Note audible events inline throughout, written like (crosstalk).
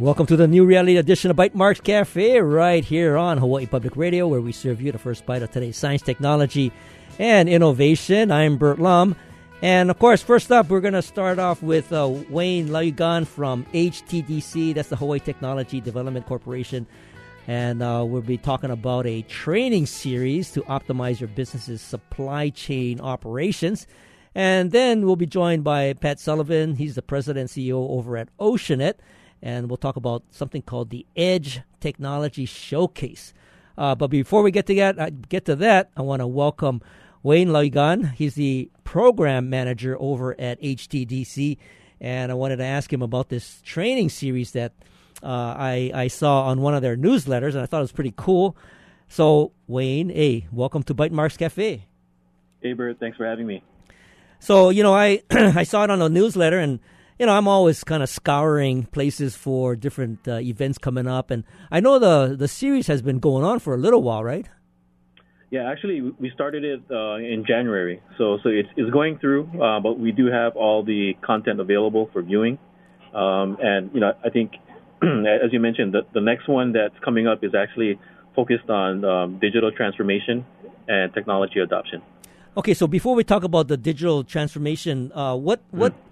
Welcome to the new reality edition of Bytemarks Cafe, right here on Hawaii Public Radio, where we serve you the first bite of today's science, technology, and innovation. I'm Bert Lum. And of course, first up, we're going to start off with uh, Wayne Laugan from HTDC, that's the Hawaii Technology Development Corporation. And uh, we'll be talking about a training series to optimize your business's supply chain operations. And then we'll be joined by Pat Sullivan. He's the president and CEO over at Oceanit and we'll talk about something called the Edge Technology Showcase. Uh, but before we get to that, uh, get to that, I want to welcome Wayne Lauigan. He's the program manager over at HTDC, and I wanted to ask him about this training series that uh, I, I saw on one of their newsletters, and I thought it was pretty cool. So, Wayne, hey, welcome to Bytemarks Cafe. Hey, Bert, thanks for having me. So, you know, I (clears throat) I saw it on the newsletter, and you know, I'm always kind of scouring places for different uh, events coming up, and I know the the series has been going on for a little while, right? Yeah, actually, we started it uh, in January, so so it's, it's going through, uh, but we do have all the content available for viewing, um, and you know, I think (clears throat) as you mentioned, the, the next one that's coming up is actually focused on um, digital transformation and technology adoption. Okay, so before we talk about the digital transformation, uh, what what mm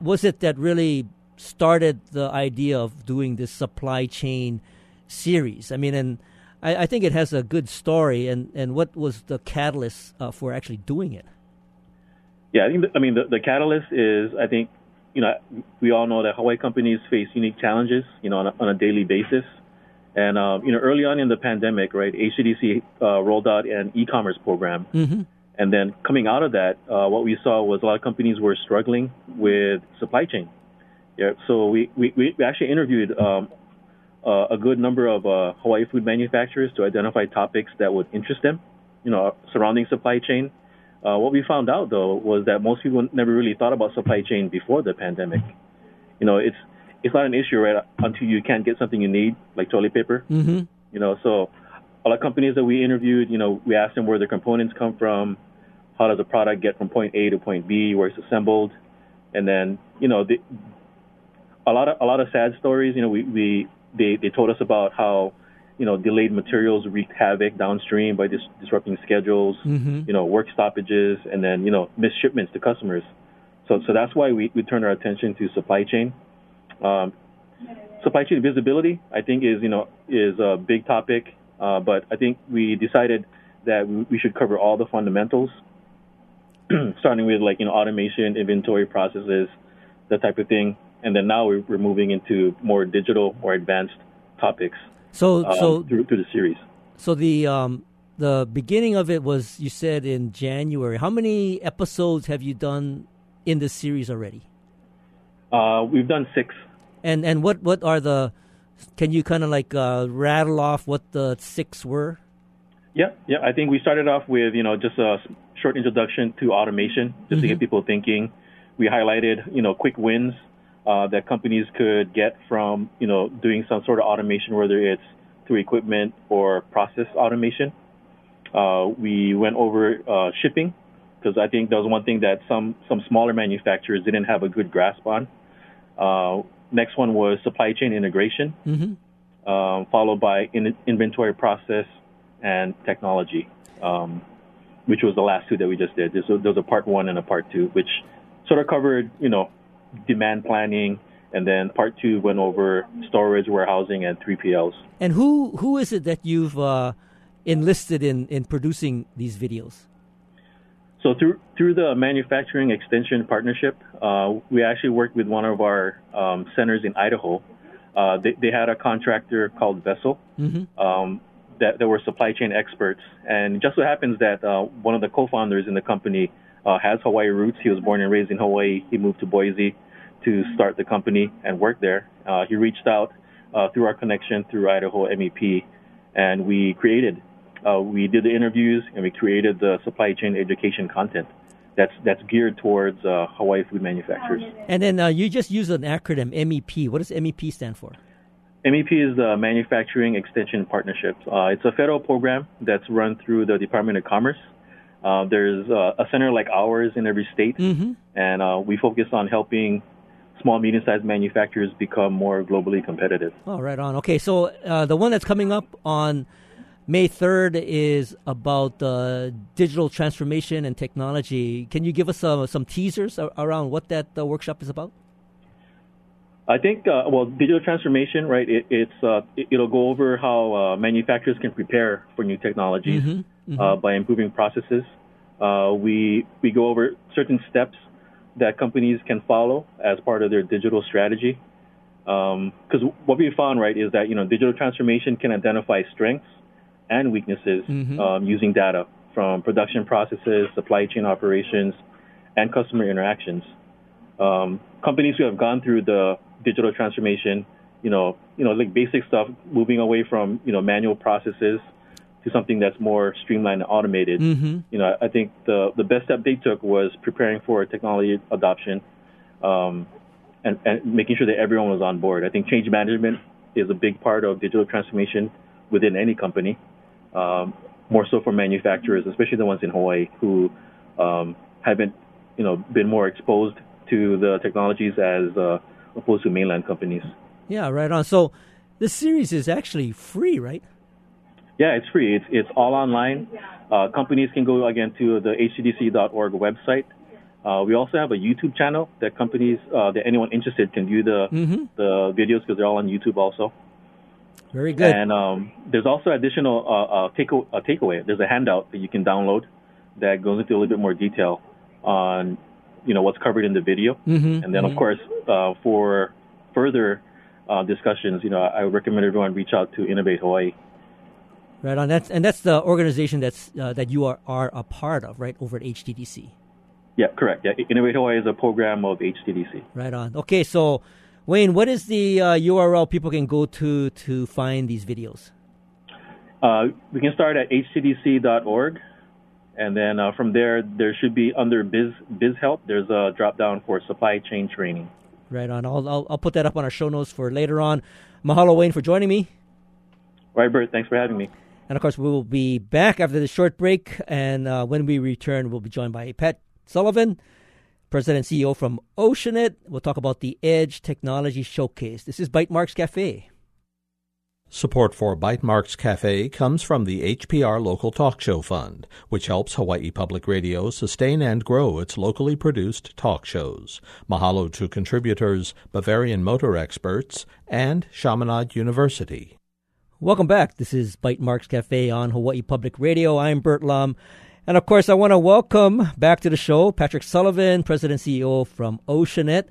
was it that really started the idea of doing this supply chain series? I mean, and I, I think it has a good story. And, and what was the catalyst uh, for actually doing it? Yeah, I think. The, I mean, the, the catalyst is I think you know we all know that Hawaii companies face unique challenges, you know, on a, on a daily basis. And uh, you know, early on in the pandemic, right, HTDC uh, rolled out an e-commerce program. Mm-hmm and then coming out of that, uh, what we saw was a lot of companies were struggling with supply chain. Yeah, so we, we, we actually interviewed um, uh, a good number of uh, Hawaii food manufacturers to identify topics that would interest them, you know, surrounding supply chain. Uh, what we found out though was that most people never really thought about supply chain before the pandemic. You know, it's it's not an issue right until you can't get something you need, like toilet paper. Mm-hmm. You know, so a lot of companies that we interviewed, you know, we asked them where their components come from, how does a product get from point A to point B, where it's assembled, and then you know the, a lot of a lot of sad stories. You know, we, we they they told us about how you know delayed materials wreaked havoc downstream by dis- disrupting schedules, mm-hmm. you know, work stoppages, and then you know missed shipments to customers. So so that's why we we turn our attention to supply chain. Um, supply chain visibility, I think, is you know is a big topic, uh, but I think we decided that we should cover all the fundamentals (clears throat) starting with like you know automation, inventory processes, that type of thing, and then now we're, we're moving into more digital, more advanced topics. So um, so through, through the series. So the um, the beginning of it was you said in January. How many episodes have you done in this series already? Uh, we've done six. And and what what are the? Can you kind of like uh, rattle off what the six were? Yeah, yeah. I think we started off with you know just a short introduction to automation, just mm-hmm. to get mm-hmm. people thinking. We highlighted you know quick wins uh, that companies could get from you know doing some sort of automation, whether it's through equipment or process automation. Uh, we went over uh, shipping because I think that was one thing that some some smaller manufacturers didn't have a good grasp on. Uh, next one was supply chain integration, mm-hmm. um, followed by in- inventory process and technology, um, which was the last two that we just did. There was a part one and a part two, which sort of covered, you know, demand planning, and then part two went over storage, warehousing, and 3PLs. And who who is it that you've uh, enlisted in in producing these videos? So through through the manufacturing extension partnership, uh, we actually worked with one of our um, centers in Idaho. Uh, they, they, had a contractor called Vessel. Mm-hmm. Um, that there were supply chain experts. And just so happens that uh, one of the co-founders in the company uh, has Hawaii roots. He was born and raised in Hawaii. He moved to Boise to start the company and work there. Uh, he reached out uh, through our connection through Idaho MEP, and we created, uh, we did the interviews and we created the supply chain education content. That's, that's geared towards uh, Hawaii food manufacturers. And then you just use an acronym MEP. What does MEP stand for? MEP is the Manufacturing Extension Partnership. Uh, it's a federal program that's run through the Department of Commerce. Uh, there's uh, a center like ours in every state, mm-hmm. and uh, we focus on helping small, medium-sized manufacturers become more globally competitive. Oh, right on. Okay, so uh, the one that's coming up on May 3rd is about uh, digital transformation and technology. Can you give us uh, some teasers around what that uh, workshop is about? I think, uh, well, digital transformation, right? It, it's uh, it, will go over how uh, manufacturers can prepare for new technologies mm-hmm, mm-hmm. by improving processes. we we go over certain steps that companies can follow as part of their digital strategy. Because um, what we found, right, is that you know digital transformation can identify strengths and weaknesses mm-hmm. um, using data from production processes, supply chain operations, and customer interactions. Um, companies who have gone through the digital transformation, you know, you know, like basic stuff, moving away from you know manual processes to something that's more streamlined and automated. Mm-hmm. You know, I think the the best step they took was preparing for technology adoption, um, and, and making sure that everyone was on board. I think change management is a big part of digital transformation within any company um, more so for manufacturers, especially the ones in Hawaii who um, haven't, you know, been more exposed to the technologies as uh, opposed to mainland companies. Yeah, right on. So the series is actually free, right? Yeah, it's free. It's it's all online. Uh, companies can go again to the htdc.org website. Uh, we also have a YouTube channel that companies uh, that anyone interested can view the mm-hmm. the videos because they're all on YouTube also. Very good. And um, there's also additional uh, uh, take a takeaway. There's a handout that you can download that goes into a little bit more detail on you know what's covered in the video. Mm-hmm, and then mm-hmm. of course uh, for further uh, discussions, you know I would recommend everyone reach out to Innovate Hawaii. Right on. That's and that's the organization that's uh, that you are, are a part of, right? Over at HTDC. Yeah, correct. Yeah, Innovate Hawaii is a program of HTDC. Right on. Okay, so Wayne, what is the uh, URL people can go to to find these videos? Uh, we can start at htdc.org, and then uh, from there, there should be under Biz Biz Help. There's a drop down for supply chain training. Right on. I'll, I'll, I'll put that up on our show notes for later on. Mahalo, Wayne, for joining me. Right, Bert. Thanks for having me. And of course, we will be back after the short break. And uh, when we return, we'll be joined by Pat Sullivan President and CEO from Oceanit. We'll talk about the Edge Technology Showcase. This is Bytemarks Cafe. Support for Bytemarks Cafe comes from the HPR Local Talk Show Fund, which helps Hawaii Public Radio sustain and grow its locally produced talk shows. Mahalo to contributors, Bavarian Motor Experts, and Chaminade University. Welcome back. This is Bytemarks Cafe on Hawaii Public Radio. I'm Bert Lum. And of course, I want to welcome back to the show Patrick Sullivan, President CEO from Oceanit.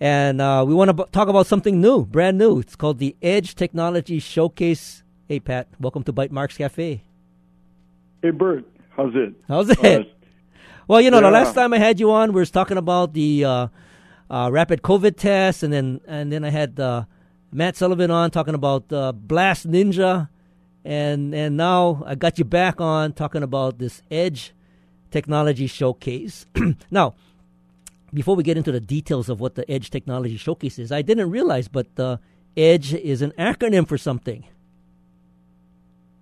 And uh, we want to b- talk about something new, brand new. It's called the Edge Technology Showcase. Hey, Pat, welcome to Bytemarks Cafe. Hey, Bert, how's it? How's it? Uh, well, you know, yeah. the last time I had you on, we were talking about the uh, uh rapid COVID test, and then and then I had uh, Matt Sullivan on talking about uh, Blast Ninja and and now I got you back on talking about this Edge Technology Showcase. (clears throat) now, before we get into the details of what the Edge Technology Showcase is, I didn't realize, but uh, Edge is an acronym for something.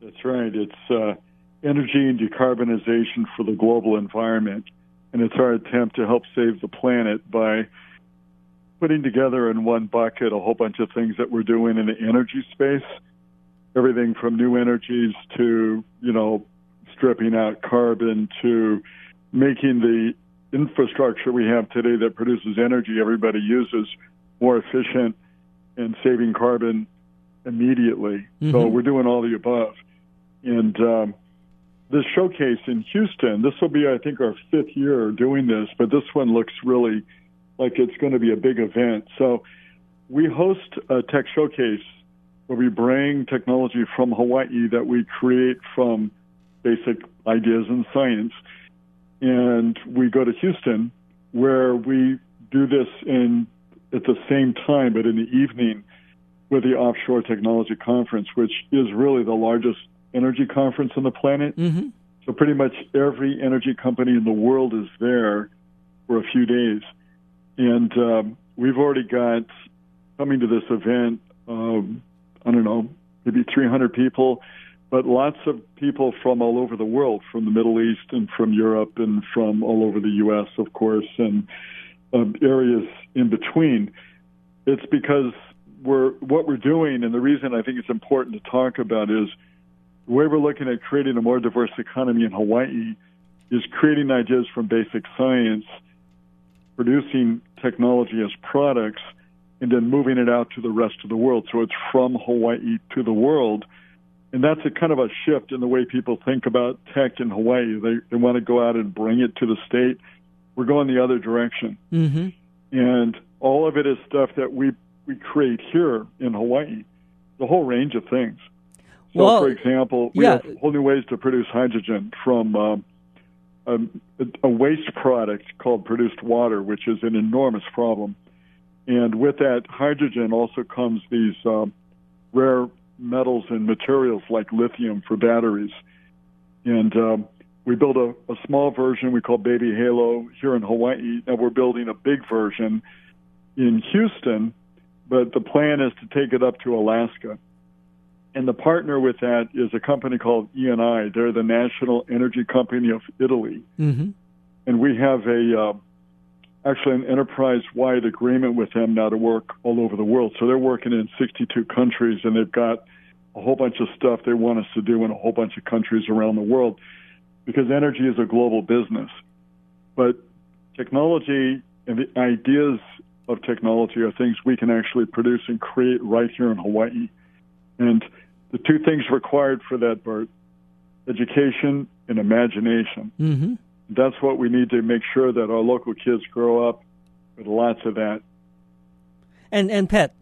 That's right. It's uh, Energy and Decarbonization for the Global Environment, and it's our attempt to help save the planet by putting together in one bucket a whole bunch of things that we're doing in the energy space everything from new energies to, you know, stripping out carbon to making the infrastructure we have today that produces energy everybody uses more efficient and saving carbon immediately. Mm-hmm. So we're doing all the above. And um, this showcase in Houston, this will be, I think, our fifth year doing this, but this one looks really like it's going to be a big event. So we host a tech showcase where we bring technology from Hawaii that we create from basic ideas and science. And we go to Houston, where we do this in at the same time, but in the evening, with the Offshore Technology Conference, which is really the largest energy conference on the planet. Mm-hmm. So pretty much every energy company in the world is there for a few days, and um, we've already got coming to this event. Um, I don't know, maybe 300 people, but lots of people from all over the world, from the Middle East and from Europe and from all over the U.S., of course, and um, areas in between. It's because we're what we're doing, and the reason I think it's important to talk about is the way we're looking at creating a more diverse economy in Hawaii is creating ideas from basic science, producing technology as products, and then moving it out to the rest of the world. So it's from Hawaii to the world. And that's a kind of a shift in the way people think about tech in Hawaii. They, they want to go out and bring it to the state. We're going the other direction. Mm-hmm. And all of it is stuff that we, we create here in Hawaii, the whole range of things. So, Well, for example, we yeah. have whole new ways to produce hydrogen from um, a, a waste product called produced water, which is an enormous problem. And with that hydrogen also comes these um, rare metals and materials like lithium for batteries. And um, we built a, a small version we call Baby Halo here in Hawaii. Now we're building a big version in Houston, but the plan is to take it up to Alaska. And the partner with that is a company called ENI. They're the national energy company of Italy. Mm-hmm. And we have a uh, actually an enterprise-wide agreement with them now to work all over the world. So they're working in 62 countries, and they've got a whole bunch of stuff they want us to do in a whole bunch of countries around the world because energy is a global business. But technology and the ideas of technology are things we can actually produce and create right here in Hawaii. And the two things required for that, Bert, education and imagination. Mm-hmm. That's what we need to make sure that our local kids grow up with lots of that. And and Pat,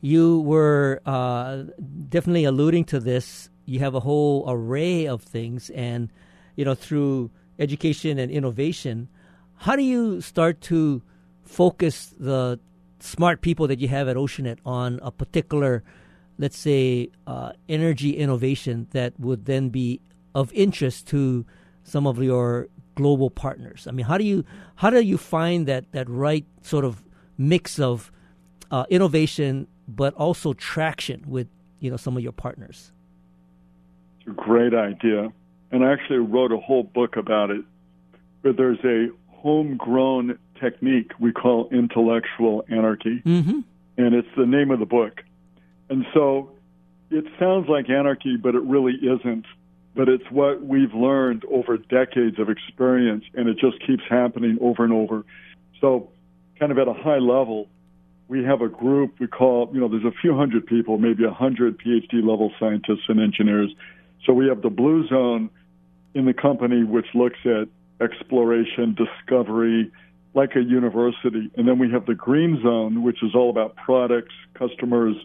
you were uh, definitely alluding to this. You have a whole array of things, and you know through education and innovation, how do you start to focus the smart people that you have at Oceanit on a particular, let's say, uh, energy innovation that would then be of interest to some of your global partners? I mean, how do you how do you find that that right sort of mix of uh, innovation, but also traction with you know some of your partners? It's a great idea. And I actually wrote a whole book about it. But there's a homegrown technique we call intellectual anarchy. Mm-hmm. and it's the name of the book. And so it sounds like anarchy, but it really isn't. But it's what we've learned over decades of experience, and it just keeps happening over and over. So, kind of at a high level, we have a group we call, you know, there's a few hundred people, maybe a hundred PhD level scientists and engineers. So we have the blue zone in the company, which looks at exploration, discovery, like a university. And then we have the green zone, which is all about products, customers,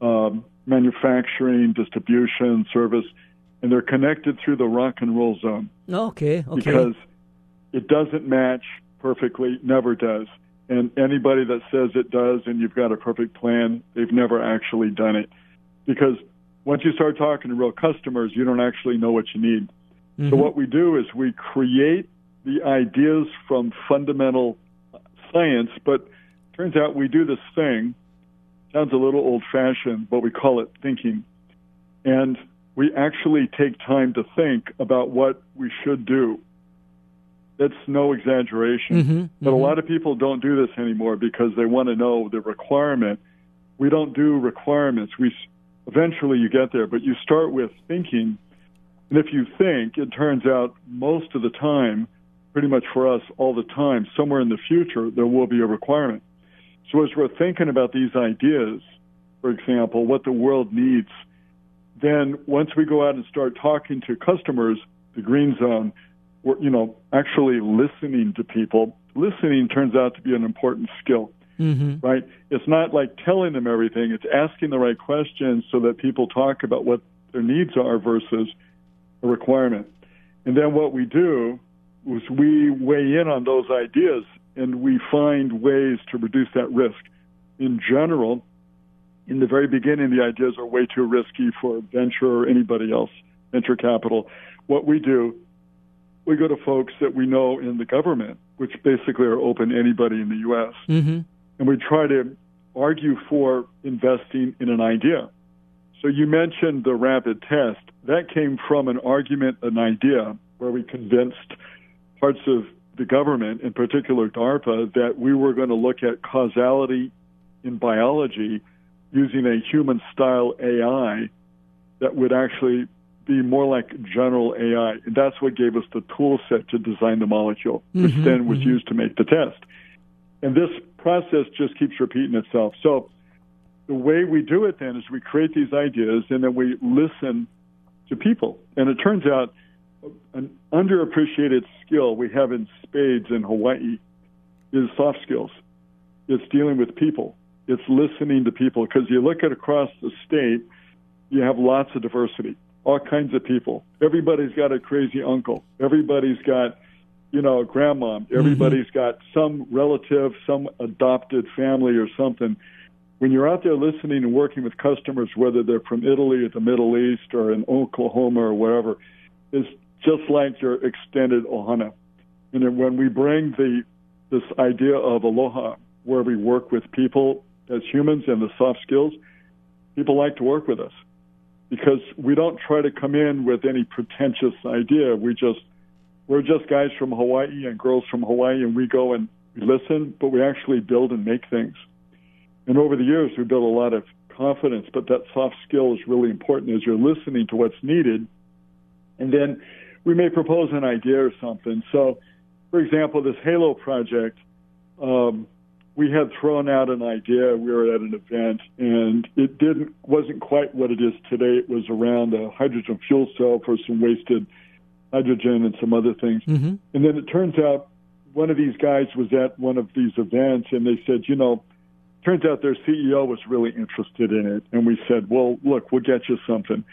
um, manufacturing, distribution, service. And they're connected through the rock and roll zone Okay, okay. because it doesn't match perfectly, never does. And anybody that says it does and you've got a perfect plan, they've never actually done it. Because once you start talking to real customers, you don't actually know what you need. Mhm. So what we do is we create the ideas from fundamental science, but turns out we do this thing. Sounds a little old fashioned, but we call it thinking. And we actually take time to think about what we should do. That's no exaggeration. Mhm, But a mhm. lot of people don't do this anymore because they want to know the requirement. We don't do requirements. We eventually you get there, but you start with thinking. And if you think, it turns out most of the time, pretty much for us all the time, somewhere in the future there will be a requirement. So as we're thinking about these ideas, for example, what the world needs, then once we go out and start talking to customers, the green zone, we're, you know, actually listening to people. Listening turns out to be an important skill, Mhm. right? It's not like telling them everything. It's asking the right questions so that people talk about what their needs are versus a requirement. And then what we do is we weigh in on those ideas and we find ways to reduce that risk. In general, in the very beginning, the ideas are way too risky for venture or anybody else, venture capital. What we do, we go to folks that we know in the government, which basically are open to anybody in the U.S., Mhm. and we try to argue for investing in an idea. So you mentioned the rapid test. That came from an argument, an idea, where we convinced parts of the government, in particular DARPA, that we were going to look at causality in biology using a human style AI that would actually be more like general AI. And that's what gave us the tool set to design the molecule, which Mhm, then was mhm. used to make the test. And this process just keeps repeating itself. So the way we do it then is we create these ideas and then we listen to people. And it turns out an underappreciated skill we have in spades in Hawaii is soft skills. It's dealing with people. It's listening to people because you look at across the state, you have lots of diversity, all kinds of people. Everybody's got a crazy uncle. Everybody's got, you know, a grandma. Mm-hmm. Everybody's got some relative, some adopted family or something. When you're out there listening and working with customers, whether they're from Italy or the Middle East or in Oklahoma or wherever, it's just like your extended ohana. And then when we bring the this idea of aloha, where we work with people as humans and the soft skills, people like to work with us because we don't try to come in with any pretentious idea. We just we're just guys from Hawaii and girls from Hawaii, and we go and we listen, but we actually build and make things. And over the years, we built a lot of confidence, but that soft skill is really important as you're listening to what's needed. And then we may propose an idea or something. So, for example, this Halo project, um, we had thrown out an idea. We were at an event, and it didn't wasn't quite what it is today. It was around a hydrogen fuel cell for some wasted hydrogen and some other things. Mm-hmm. And then it turns out one of these guys was at one of these events, and they said, you know, turns out their CEO was really interested in it. And we said, well, look, we'll get you something.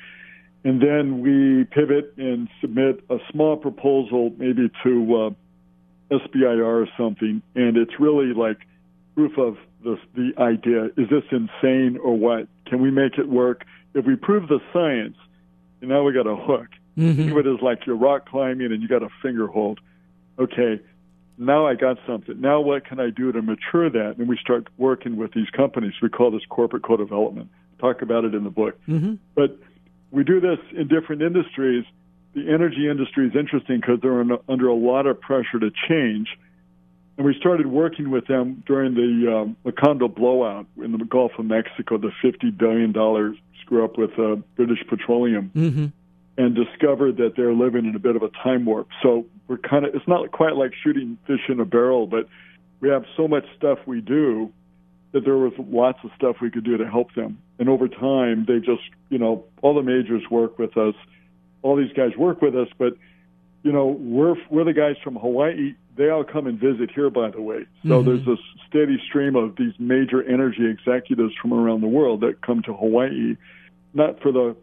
And then we pivot and submit a small proposal, maybe to uh, SBIR or something. And it's really like proof of the, the idea. Is this insane or what? Can we make it work? If we prove the science, and now we got a hook. Think Mm-hmm. of it as like you're rock climbing and you got a finger hold. Okay, now I got something. Now what can I do to mature that? And we start working with these companies. We call this corporate co-development. Talk about it in the book. Mm-hmm. But we do this in different industries. The energy industry is interesting because they're under a lot of pressure to change. And we started working with them during the um, Macondo blowout in the Gulf of Mexico, the $50 billion screw up with uh, British Petroleum Mm-hmm. and discovered that they're living in a bit of a time warp. So we're kind of, it's not quite like shooting fish in a barrel, but we have so much stuff we do that there was lots of stuff we could do to help them. And over time, they just, you know, all the majors work with us. All these guys work with us, but, you know, we're, we're the guys from Hawaii. They all come and visit here, by the way. So Mhm. there's a steady stream of these major energy executives from around the world that come to Hawaii, not for the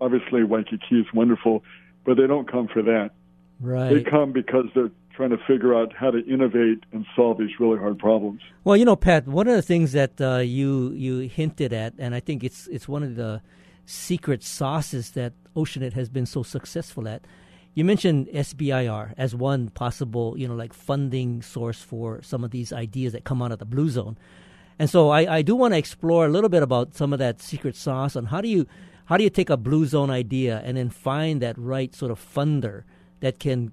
obviously Waikiki is wonderful, but they don't come for that. They come because they're trying to figure out how to innovate and solve these really hard problems. Well, you know, Pat, one of the things that uh, you you hinted at, and I think it's it's one of the secret sauces that Oceanit has been so successful at. You mentioned SBIR as one possible, you know, like funding source for some of these ideas that come out of the blue zone. And so I, I do want to explore a little bit about some of that secret sauce on how do you how do you take a blue zone idea and then find that right sort of funder that can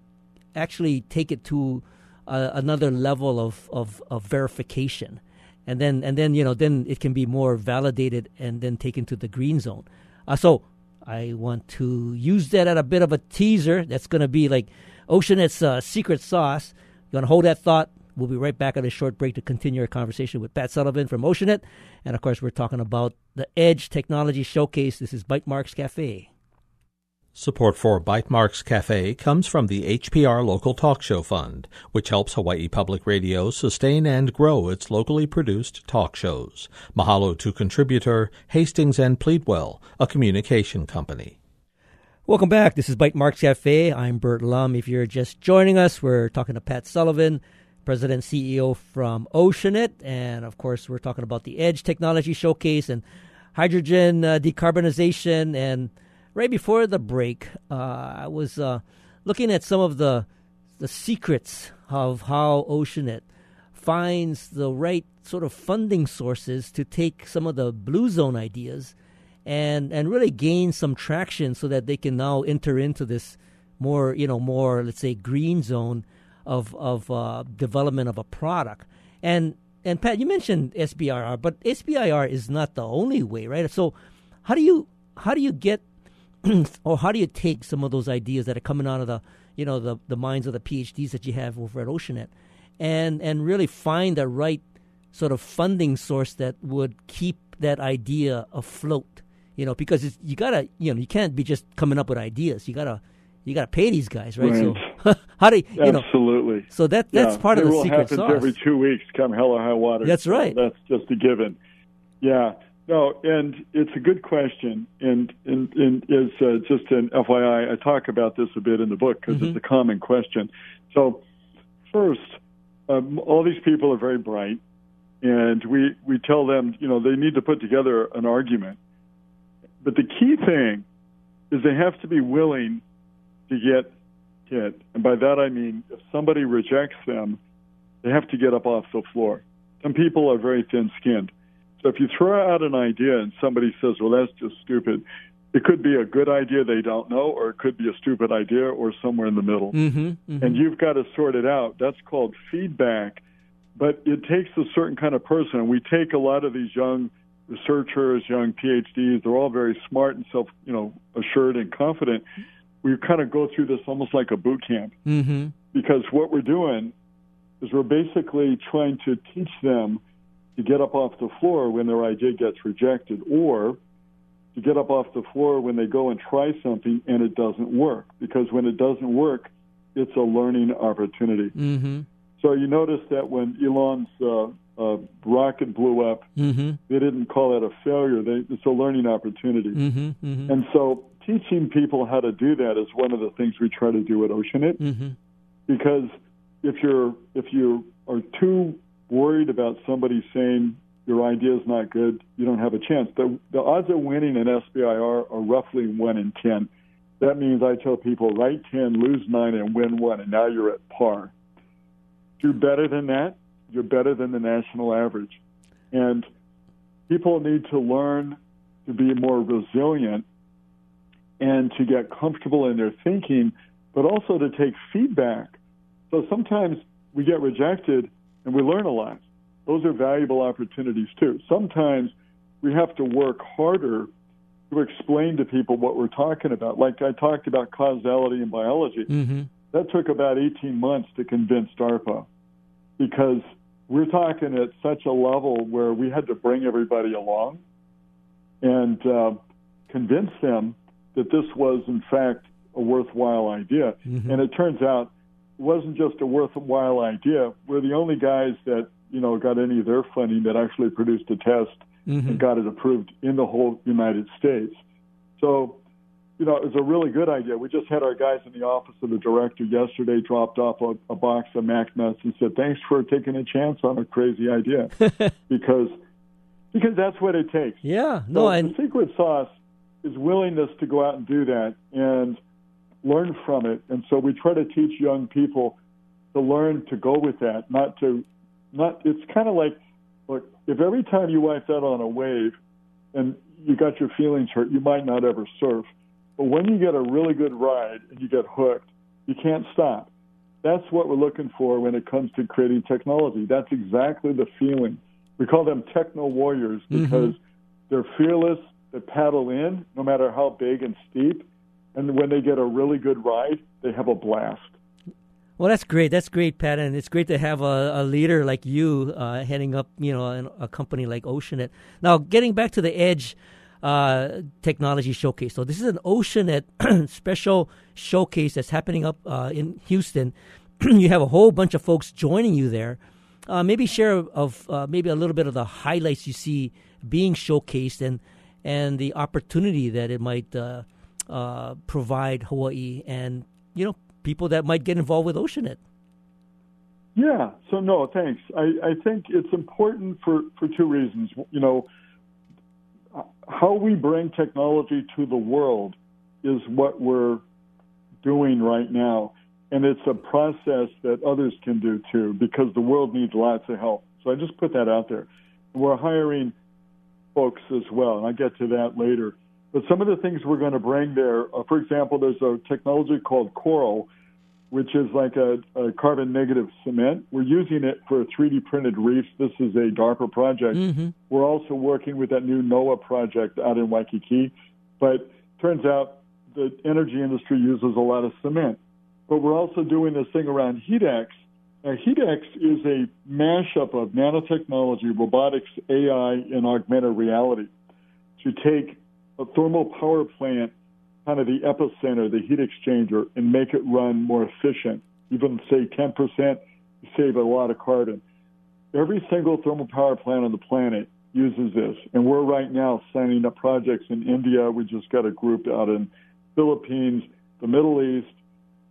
actually take it to uh, another level of, of, of verification and then and then you know then it can be more validated and then taken to the green zone uh, so i want to use that at a bit of a teaser that's going to be like oceanit's uh, secret sauce. You want to hold that thought? We'll be right back on a short break to continue our conversation with pat sullivan from oceanit and of course we're talking about the edge technology showcase. This is bytemarks cafe Support for Bytemarks Cafe comes from the HPR Local Talk Show Fund, which helps Hawaii Public Radio sustain and grow its locally produced talk shows. Mahalo to contributor Hastings and Pleadwell, a communication company. Welcome back. This is Bytemarks Cafe. I'm Bert Lum. If you're just joining us, we're talking to Pat Sullivan, President CEO from Oceanit. And of course, we're talking about the Edge Technology Showcase and hydrogen uh, decarbonization. And right before the break, uh, I was uh, looking at some of the, the secrets of how Oceanit finds the right sort of funding sources to take some of the blue zone ideas and and really gain some traction so that they can now enter into this more you know more let's say green zone of of uh, development of a product and and Pat, you mentioned SBIR, but SBIR is not the only way, right? So, how do you how do you get (clears throat) or how do you take some of those ideas that are coming out of the you know the the minds of the PhDs that you have over at Oceanit, and and really find the right sort of funding source that would keep that idea afloat? You know, because you gotta you know you can't be just coming up with ideas. You gotta you got to pay these guys, right? right. So (laughs) how do you, you absolutely? Know, so that that's yeah. part it of the secret happens sauce. every two weeks, come hell or high water. That's right. So that's just a given. Yeah. No, and it's a good question, and and, and is uh, just an FYI. I talk about this a bit in the book because mm-hmm. it's a common question. So, first, um, all these people are very bright, and we we tell them, you know, they need to put together an argument. But the key thing is they have to be willing to get hit. And by that I mean if somebody rejects them, they have to get up off the floor. Some people are very thin skinned. So if you throw out an idea and somebody says, well, that's just stupid, it could be a good idea they don't know, or it could be a stupid idea, or somewhere in the middle. Mm-hmm, mm-hmm. And you've got to sort it out. That's called feedback. But it takes a certain kind of person. We take a lot of these young researchers, young PhDs. They're all very smart and self, you know, assured and confident. We kind of go through this almost like a boot camp mm-hmm. because what we're doing is we're basically trying to teach them to get up off the floor when their idea gets rejected, or to get up off the floor when they go and try something and it doesn't work. Because when it doesn't work, it's a learning opportunity. Mm-hmm. So you notice that when Elon's uh, uh, rocket blew up, mm-hmm. they didn't call it a failure. They, it's a learning opportunity. Mm-hmm. Mm-hmm. And so teaching people how to do that is one of the things we try to do at Oceanit. Mm-hmm. Because if you're if you are too worried about somebody saying your idea is not good, you don't have a chance. The, the odds of winning an SBIR are roughly 1 in 10. That means I tell people write 10, lose 9, and win 1, and now you're at par. Do better than that, you're better than the national average. And people need to learn to be more resilient and to get comfortable in their thinking, but also to take feedback. So sometimes we get rejected and we learn a lot. Those are valuable opportunities too. Sometimes we have to work harder to explain to people what we're talking about. Like I talked about causality in biology. Mm-hmm. That took about 18 months to convince DARPA because we're talking at such a level where we had to bring everybody along and uh, convince them that this was, in fact, a worthwhile idea. Mm-hmm. And it turns out wasn't just a worthwhile idea. We're the only guys that you know got any of their funding that actually produced a test mm-hmm. and got it approved in the whole United States. So, you know, it was a really good idea. We just had our guys in the office of the director yesterday dropped off a, a box of Mac nuts and said, "Thanks for taking a chance on a crazy idea," (laughs) because because that's what it takes. Yeah, no, so and the secret sauce is willingness to go out and do that and learn from it. And so we try to teach young people to learn to go with that, not to not. It's kind of like, look, if every time you wipe out on a wave and you got your feelings hurt, you might not ever surf. But when you get a really good ride and you get hooked, you can't stop. That's what we're looking for when it comes to creating technology. That's exactly the feeling. We call them techno warriors because mm-hmm. they're fearless, they paddle in no matter how big and steep, and when they get a really good ride, they have a blast. Well, that's great. That's great, Pat, and it's great to have a, a leader like you uh, heading up, you know, a company like Oceanit. Now, getting back to the Edge uh, Technology Showcase. So this is an Oceanit (clears throat) special showcase that's happening up uh, in Houston. (clears throat) you have a whole bunch of folks joining you there. Uh, maybe share of uh, maybe a little bit of the highlights you see being showcased and and the opportunity that it might uh, provide Hawaii and you know people that might get involved with Oceanit. Yeah. So no, thanks. I, I think it's important for, for two reasons. You know, how we bring technology to the world is what we're doing right now. And it's a process that others can do too, because the world needs lots of help. So I just put that out there. We're hiring folks as well, and I'll get to that later. But some of the things we're going to bring there, uh, for example, there's a technology called Coral, which is like a, a, carbon negative cement. We're using it for 3D printed reefs. This is a DARPA project. Mm-hmm. We're also working with that new NOAA project out in Waikiki. But turns out the energy industry uses a lot of cement. But we're also doing this thing around HeatX. Now, HeatX is a mashup of nanotechnology, robotics, AI, and augmented reality to take a thermal power plant kind of the epicenter, the heat exchanger, and make it run more efficient. Even say 10%, you save a lot of carbon. Every single thermal power plant on the planet uses this, and we're right now signing up projects in India. We just got a group out in Philippines, the Middle East.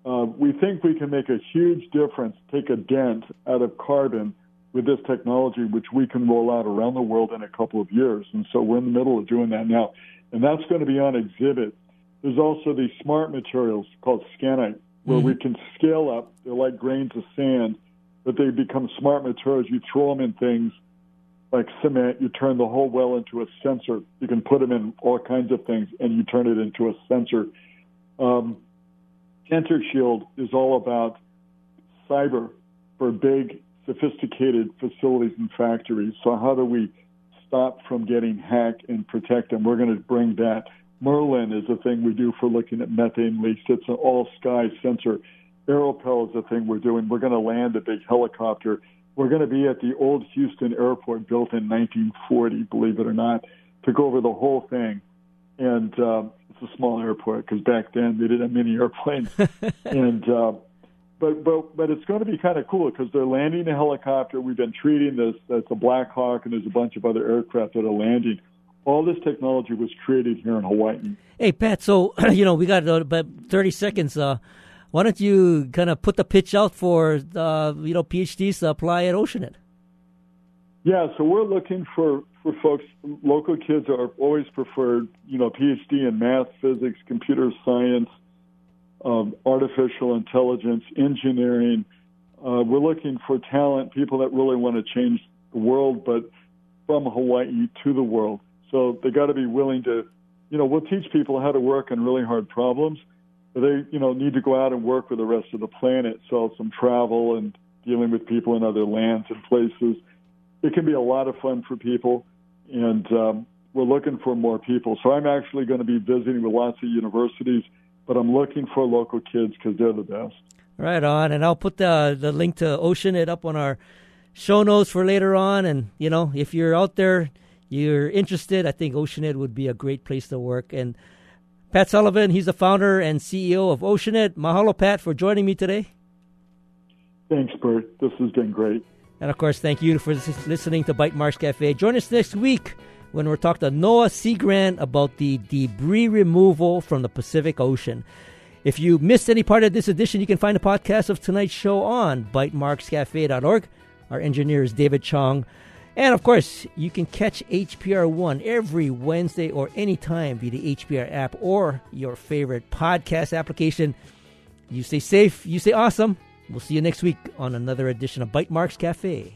Uh, we think we can make a huge difference, take a dent out of carbon with this technology, which we can roll out around the world in a couple of years. And so we're in the middle of doing that now. And that's going to be on exhibit there's also these smart materials called scanite, where mm-hmm. we can scale up. They're like grains of sand, but they become smart materials. You throw them in things like cement. You turn the whole well into a sensor. You can put them in all kinds of things, and you turn it into a sensor. Um, Sensor Shield is all about cyber for big, sophisticated facilities and factories. So how do we stop from getting hacked and protect them? We're going to bring that. Merlin is a thing we do for looking at methane leaks. It's an all sky sensor. Aeropel is a thing we're doing. We're going to land a big helicopter. We're going to be at the old Houston airport built in 1940, believe it or not, to go over the whole thing. And uh, it's a small airport because back then they didn't have many airplanes. (laughs) and uh, but but but it's going to be kind of cool because they're landing a helicopter. We've been treating this as a Black Hawk, and there's a bunch of other aircraft that are landing all this technology was created here in Hawaii. Hey, Pat, so, (clears throat) you know, we got about 30 seconds. Uh, why don't you kind of put the pitch out for, uh, you know, PhDs to apply at Oceanit? Yeah, so we're looking for, for folks, local kids are always preferred, you know, PhD in math, physics, computer science, um, artificial intelligence, engineering. Uh, we're looking for talent, people that really want to change the world, but from Hawaii to the world. So they got to be willing to, you know, we'll teach people how to work on really hard problems, but they, you know, need to go out and work with the rest of the planet. So some travel and dealing with people in other lands and places. It can be a lot of fun for people, and um, we're looking for more people. So I'm actually going to be visiting with lots of universities, but I'm looking for local kids because they're the best. Right on, and I'll put the the link to Oceanit up on our show notes for later on. And you know, if you're out there you're interested, I think Oceanit would be a great place to work. And Pat Sullivan, he's the founder and CEO of Oceanit. Mahalo, Pat, for joining me today. Thanks, Bert. This has been great. And of course, thank you for listening to Bytemarks Cafe. Join us next week when we're talking to NOAA Sea Grant about the debris removal from the Pacific Ocean. If you missed any part of this edition, you can find the podcast of tonight's show on bytemarkscafe.org. Our engineer is David Chong. And of course, you can catch HPR1 every Wednesday or anytime via the HPR app or your favorite podcast application. You stay safe, you stay awesome. We'll see you next week on another edition of Bytemarks Cafe.